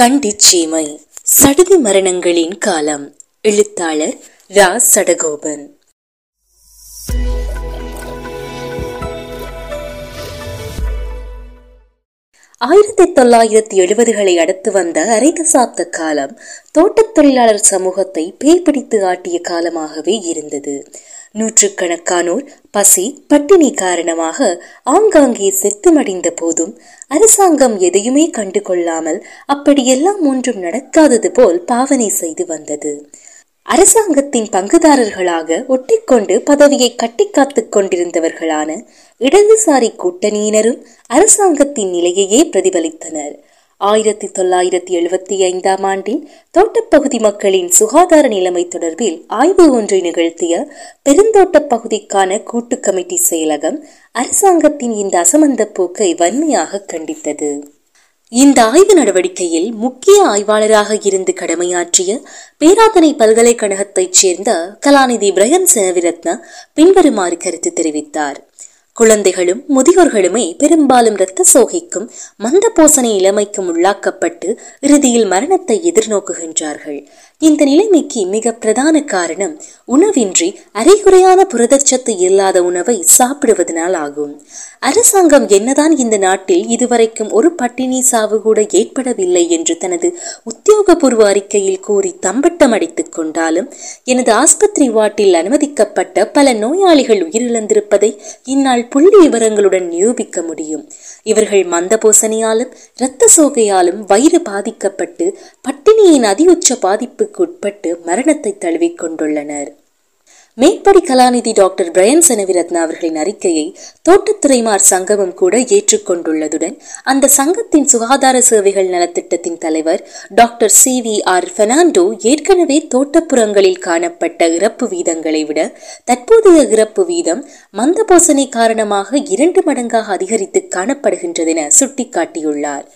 கண்டிச்சீமை. சடுதி மரணங்களின் காலம். எழுத்தாளர் ரா. சடகோபன். ஆயிரத்தி தொள்ளாயிரத்தி எழுபதுகளை அடுத்து வந்த அரை தசாப்த காலம் தோட்டத் தொழிலாளர் சமூகத்தை பேய்பிடித்து ஆட்டிய காலமாகவே இருந்தது. நூற்றுக்கணக்கானோர் பசி பட்டினி காரணமாக ஆங்காங்கே செத்துமடிந்த போதும் அரசாங்கம் எதையுமே கண்டு கொள்ளாமல் அப்படியெல்லாம் ஒன்றும் நடக்காதது போல் பாவனை செய்து வந்தது. அரசாங்கத்தின் பங்குதாரர்களாக ஒட்டிக்கொண்டு பதவியை கட்டி காத்துக் கொண்டிருந்தவர்களான இடதுசாரி கூட்டணியினரும் அரசாங்கத்தின் நிலையையே பிரதிபலித்தனர். ஆயிரத்தி தொள்ளாயிரத்தி எழுபத்தி ஐந்தாம் ஆண்டில் தோட்டப்பகுதி மக்களின் சுகாதார நிலைமை தொடர்பில் ஆய்வு ஒன்றை நிகழ்த்திய பெருந்தோட்ட பகுதிக்கான கூட்டு கமிட்டி செயலகம் அரசாங்கத்தின் இந்த அசமந்த போக்கை வன்மையாக கண்டித்தது. இந்த ஆய்வு நடவடிக்கையில் முக்கிய ஆய்வாளராக இருந்து கடமையாற்றிய பேராதனை பல்கலைக்கழகத்தைச் சேர்ந்த கலாநிதி பிரயன் செனவிரத்ன பின்வருமாறு கருத்து தெரிவித்தார். குழந்தைகளும் முதியோர்களுமே பெரும்பாலும் இரத்த சோகைக்கும் மந்த போசனை இளமைக்கும் உள்ளாக்கப்பட்டு இறுதியில் மரணத்தை எதிர்நோக்குகின்றார்கள். இந்த நிலைமைக்கு மிக பிரதான காரணம் உணவின்றி அரைகுறையான புரதச்சத்து இல்லாத உணவை சாப்பிடுவதனால் ஆகும். அரசாங்கம் என்னதான் இந்த நாட்டில் இதுவரைக்கும் ஒரு பட்டினி சாவு கூட ஏற்படவில்லை என்று தனது உத்தியோகபூர்வ அறிக்கையில் கூறி தம்பட்டம் அடித்துக் கொண்டாலும் எனது ஆஸ்பத்திரி வாட்டில் அனுமதிக்கப்பட்ட பல நோயாளிகள் உயிரிழந்திருப்பதை இந்நாள் புள்ளி விவரங்களுடன் நிரூபிக்க முடியும். இவர்கள் மந்தபோசனையாலும் இரத்த சோகையாலும் வயிறு பாதிக்கப்பட்டு பட்டினியின் அதியுச்ச பாதிப்புக்கு உட்பட்டு மரணத்தை தழுவிக் கொண்டுள்ளனர். மேற்படி கலாநிதி டாக்டர் பிரயன் செனவிரத்னா அவர்களின் அறிக்கையை தோட்டத்துறைமார் சங்கமும் கூட ஏற்றுக்கொண்டுள்ளதுடன் அந்த சங்கத்தின் சுகாதார சேவைகள் நலத்திட்டத்தின் தலைவர் doctor C V R Fernando ஏற்கனவே தோட்டப்புறங்களில் காணப்பட்ட இறப்பு வீதங்களை விட தற்போதைய இறப்பு வீதம் மந்தபோசனை காரணமாக இரண்டு மடங்காக அதிகரித்து காணப்படுகின்றதென சுட்டிக்காட்டியுள்ளார்.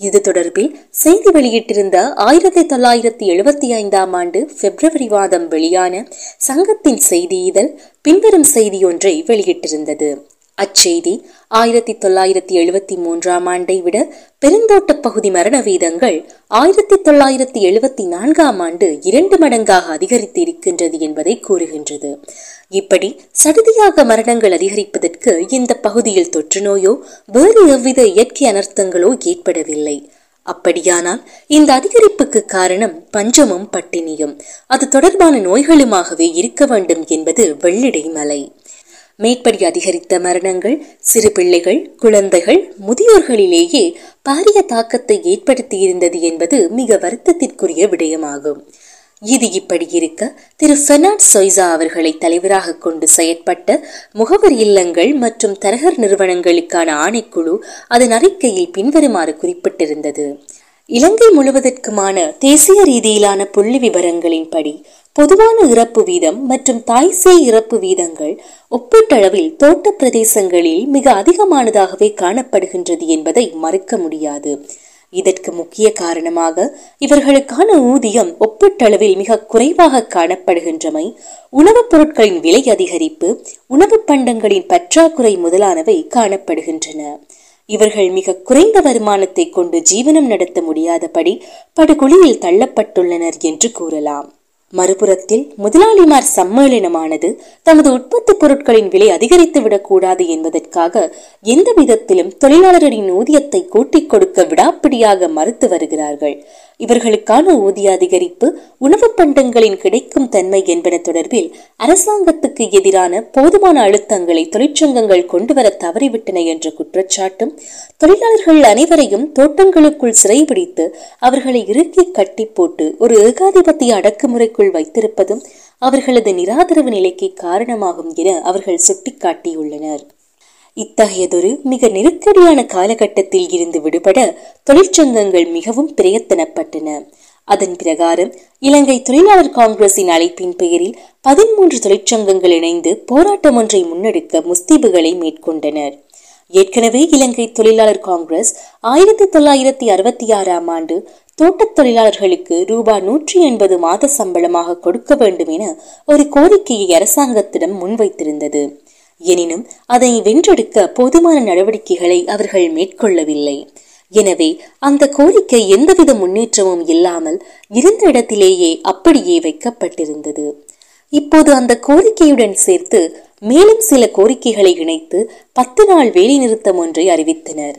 இது தொடர்பில் செய்தி வெளியிட்டிருந்த ஆயிரத்தி தொள்ளாயிரத்தி எழுபத்தி ஐந்தாம் ஆண்டு பிப்ரவரி மாதம் வெளியான சங்கத்தின் செய்தி இதழ் பின்வரும் செய்தி ஒன்றை வெளியிட்டிருந்தது. அச்செய்தி ஆயிரத்தி தொள்ளாயிரத்தி எழுபத்தி மூன்றாம் ஆண்டை விட பெருந்தோட்ட பகுதி மரண வீதங்கள் ஆயிரத்தி தொள்ளாயிரத்தி எழுபத்தி நான்காம் ஆண்டு இரண்டு மடங்காக அதிகரித்து இருக்கின்றது என்பதை கூறுகின்றது. இப்படி சடுதியாக மரணங்கள் அதிகரிப்பதற்கு இந்த பகுதியில் தொற்று நோயோ வேறு எவ்வித இயற்கை அனர்த்தங்களோ ஏற்படவில்லை. அப்படியானால் இந்த அதிகரிப்புக்கு காரணம் பஞ்சமும் பட்டினியும். அது தொடர்பான நோய்களுமாகவே இருக்க வேண்டும் என்பது வெள்ளிடை மலை மேற்படி அதிகரித்த மரணங்கள் சிறு பிள்ளைகள் குழந்தைகள் முதியோர்களிலேயே பாரிய தாக்கத்தை ஏற்படுத்தியிருந்தது என்பது மிக வருத்தத்திற்குரிய விடயமாகும். இது இப்படி இருக்க திரு பெர்னாட் சொய்சா அவர்களை தலைவராக கொண்டு செயற்பட்ட முகவர் இல்லங்கள் மற்றும் தரகர் நிறுவனங்களுக்கான ஆணைக்குழு அதன் அறிக்கையில் பின்வருமாறு குறிப்பிட்டிருந்தது. இலங்கை முழுவதற்குமான தேசிய ரீதியிலான புள்ளி விவரங்களின்படி பொதுவான இறப்பு வீதம் மற்றும் தாய்சேய் இறப்பு வீதங்கள் ஒப்பீட்டளவில் தோட்ட பிரதேசங்களில் மிக அதிகமானதாகவே காணப்படுகின்றது என்பதை மறுக்க முடியாது. இதற்கு முக்கிய காரணமாக இவர்களுக்கான ஊதியம் ஒப்பீட்டளவில் மிக குறைவாக காணப்படுகின்றமை உணவுப் பொருட்களின் விலை அதிகரிப்பு உணவுப் பண்டங்களின் பற்றாக்குறை முதலானவை காணப்படுகின்றன. இவர்கள் மிக குறைந்த வருமானத்தை கொண்டு ஜீவனம் நடத்த முடியாதபடி படுகொலியில் தள்ளப்பட்டுள்ளனர் என்று கூறலாம். மறுபுறத்தில் முதலாளிமார் சம்மேளனமானது தமது உற்பத்தி பொருட்களின் விலை அதிகரித்து விடக்கூடாது என்பதற்காக எந்த விதத்திலும் தொழிலாளர்களின் ஊதியத்தை கூட்டிக் கொடுக்க விடாப்பிடியாக மறுத்து வருகிறார்கள். இவர்களுக்கான ஊதிய அதிகரிப்பு உணவு பண்டங்களின் கிடைக்கும் தன்மை என்பன தொடர்பில் அரசாங்கத்துக்கு எதிரான போதுமான அழுத்தங்களை தொழிற்சங்கங்கள் கொண்டுவர தவறிவிட்டன என்ற குற்றச்சாட்டும் தொழிலாளர்கள் அனைவரையும் தோட்டங்களுக்குள் சிறைபிடித்து அவர்களை இறுக்கி கட்டி போட்டு ஒரு ஏகாதிபத்திய அடக்குமுறைக்குள் வைத்திருப்பதும் அவர்களது நிராதரவு நிலைக்கு காரணமாகும் என அவர்கள் சுட்டிக்காட்டியுள்ளனர். இத்தகையதொரு மிக நெருக்கடியான காலகட்டத்தில் இருந்து விடுபட தொழிற்சங்கங்கள் மிகவும் பிரயத்தனப்பட்டன. அதன் பிரகாரம் இலங்கை தொழிலாளர் காங்கிரசின் அழைப்பின் பெயரில் பதிமூன்று தொழிற்சங்கங்கள் இணைந்து போராட்டம் ஒன்றை முன்னெடுக்க முஸ்தீபுகளை மேற்கொண்டனர். ஏற்கனவே இலங்கை தொழிலாளர் காங்கிரஸ் ஆயிரத்தி தொள்ளாயிரத்தி அறுபத்தி ஆறாம் ஆண்டு தோட்டத் தொழிலாளர்களுக்கு ரூபாய் நூற்றி எண்பது மாத சம்பளமாக கொடுக்க வேண்டும் என ஒரு கோரிக்கையை அரசாங்கத்திடம் முன்வைத்திருந்தது. எனினும் அதை வென்றெடுக்க போதுமான நடவடிக்கைகளை அவர்கள் மேற்கொள்ளவில்லை. எனவே அந்த கோரிக்கை எந்தவித முன்னேற்றமும் இல்லாமல் இருந்த இடத்திலேயே அப்படியே வைக்கப்பட்டிருந்தது. இப்போது அந்த கோரிக்கையுடன் சேர்த்து மேலும் சில கோரிக்கைகளை இணைத்து பத்து நாள் வேலைநிறுத்தம் ஒன்றை அறிவித்தனர்.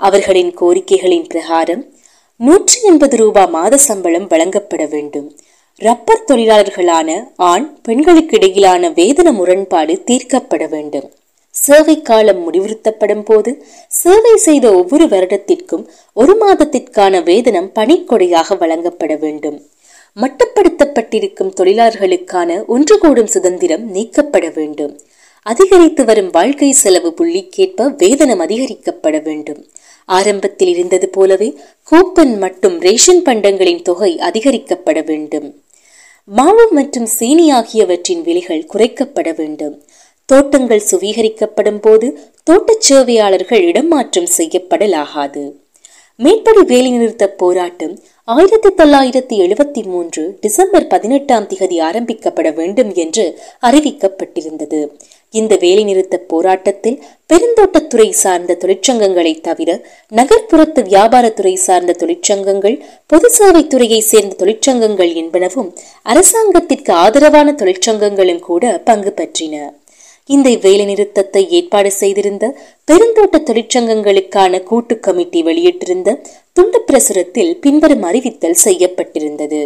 அவர்களின் கோரிக்கைகளின் பிரகாரம் நூற்றி எண்பது ரூபாய் மாத சம்பளம் வழங்கப்பட வேண்டும். ரப்பர் தொழிலாளர்களான ஆண் பெண்களுக்கு இடையிலான வேதன முரண்பாடு தீர்க்கப்பட வேண்டும். சேவை காலம் முடிவுறுத்தப்படும் போது சேவை செய்த ஒவ்வொரு வருடத்திற்கும் ஒரு மாதத்திற்கான வேதனம் பணிக்கொடையாக வழங்கப்பட வேண்டும். மட்டுப்படுத்தப்பட்டிருக்கும் தொழிலாளர்களுக்கான ஒன்று கூடும் சுதந்திரம் நீக்கப்பட வேண்டும். அதிகரித்து வரும் வாழ்க்கை செலவு புள்ளிக்கேற்ப வேதனம் அதிகரிக்கப்பட வேண்டும். ஆரம்பத்தில் இருந்தது போலவே கூப்பன் மற்றும் ரேஷன் பண்டங்களின் தொகை அதிகரிக்கப்பட வேண்டும். மாவு மற்றும் சீனி ஆகியவற்றின் விலைகள் குறைக்கப்பட வேண்டும். தோட்டங்கள் சுவீகரிக்கப்படும் போது தோட்டச் சேவையாளர்கள் இடமாற்றம் செய்யப்படலாகாது. மேற்படி வேலைநிறுத்த போராட்டம் ஆயிரத்தி தொள்ளாயிரத்தி எழுபத்தி மூன்று டிசம்பர் பதினெட்டாம் திகதி ஆரம்பிக்கப்பட வேண்டும் என்று அறிவிக்கப்பட்டிருந்தது. இந்த வேலைநிறுத்த போராட்டத்தில் பெருந்தோட்டத்துறை சார்ந்த தொழிற்சங்கங்களை தவிர நகர்ப்புறத்து வியாபாரத்துறை சார்ந்த தொழிற்சங்கங்கள் பொது சேவைத்துறையை சேர்ந்த தொழிற்சங்கங்கள் என்பனவும் அரசாங்கத்திற்கு ஆதரவான தொழிற்சங்கங்களும் கூட பங்கு பற்றின. இந்த வேலைநிறுத்தத்தை ஏற்பாடு செய்திருந்த பெருந்தோட்ட தொழிற்சங்கங்களுக்கான கூட்டு கமிட்டி வெளியிட்டிருந்த துண்டு பிரசுரத்தில் பின்வரும் அறிவித்தல் செய்யப்பட்டிருந்தது.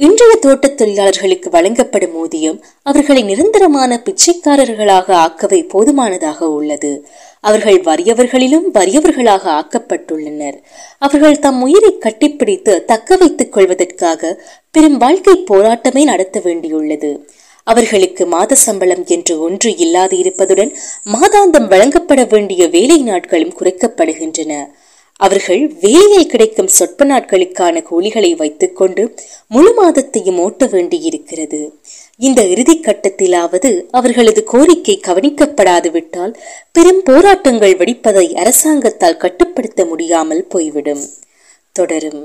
இன்றைய தோட்டத் தொழிலாளர்களுக்கு வழங்கப்படும் ஊதியம் அவர்களை நிரந்தரமான பிச்சைக்காரர்களாக ஆக்கவே போதுமானதாக உள்ளது. அவர்கள் வறியவர்களிலும் வறியவர்களாக ஆக்கப்பட்டுள்ளனர். அவர்கள் தம் உயிரை கட்டிப்பிடித்து தக்க வைத்துக் கொள்வதற்காக பெரும் வாழ்க்கை போராட்டமே நடத்த வேண்டியுள்ளது. அவர்களுக்கு மாத சம்பளம் என்று ஒன்று இல்லாது இருப்பதுடன் மாதாந்தம் வழங்கப்பட வேண்டிய வேலை நாட்களும் குறைக்கப்படுகின்றன. அவர்கள் வேலையில் கிடைக்கும் சொற்ப நாட்களுக்கான கூலிகளை வைத்துக்கொண்டு முழு மாதத்தையும் ஓட்ட வேண்டியிருக்கிறது. இந்த இறுதி கட்டத்திலாவது அவர்களது கோரிக்கை கவனிக்கப்படாது விட்டால் பெரும் போராட்டங்கள் வெடிப்பதை அரசாங்கத்தால் கட்டுப்படுத்த முடியாமல் போய்விடும். தொடரும்.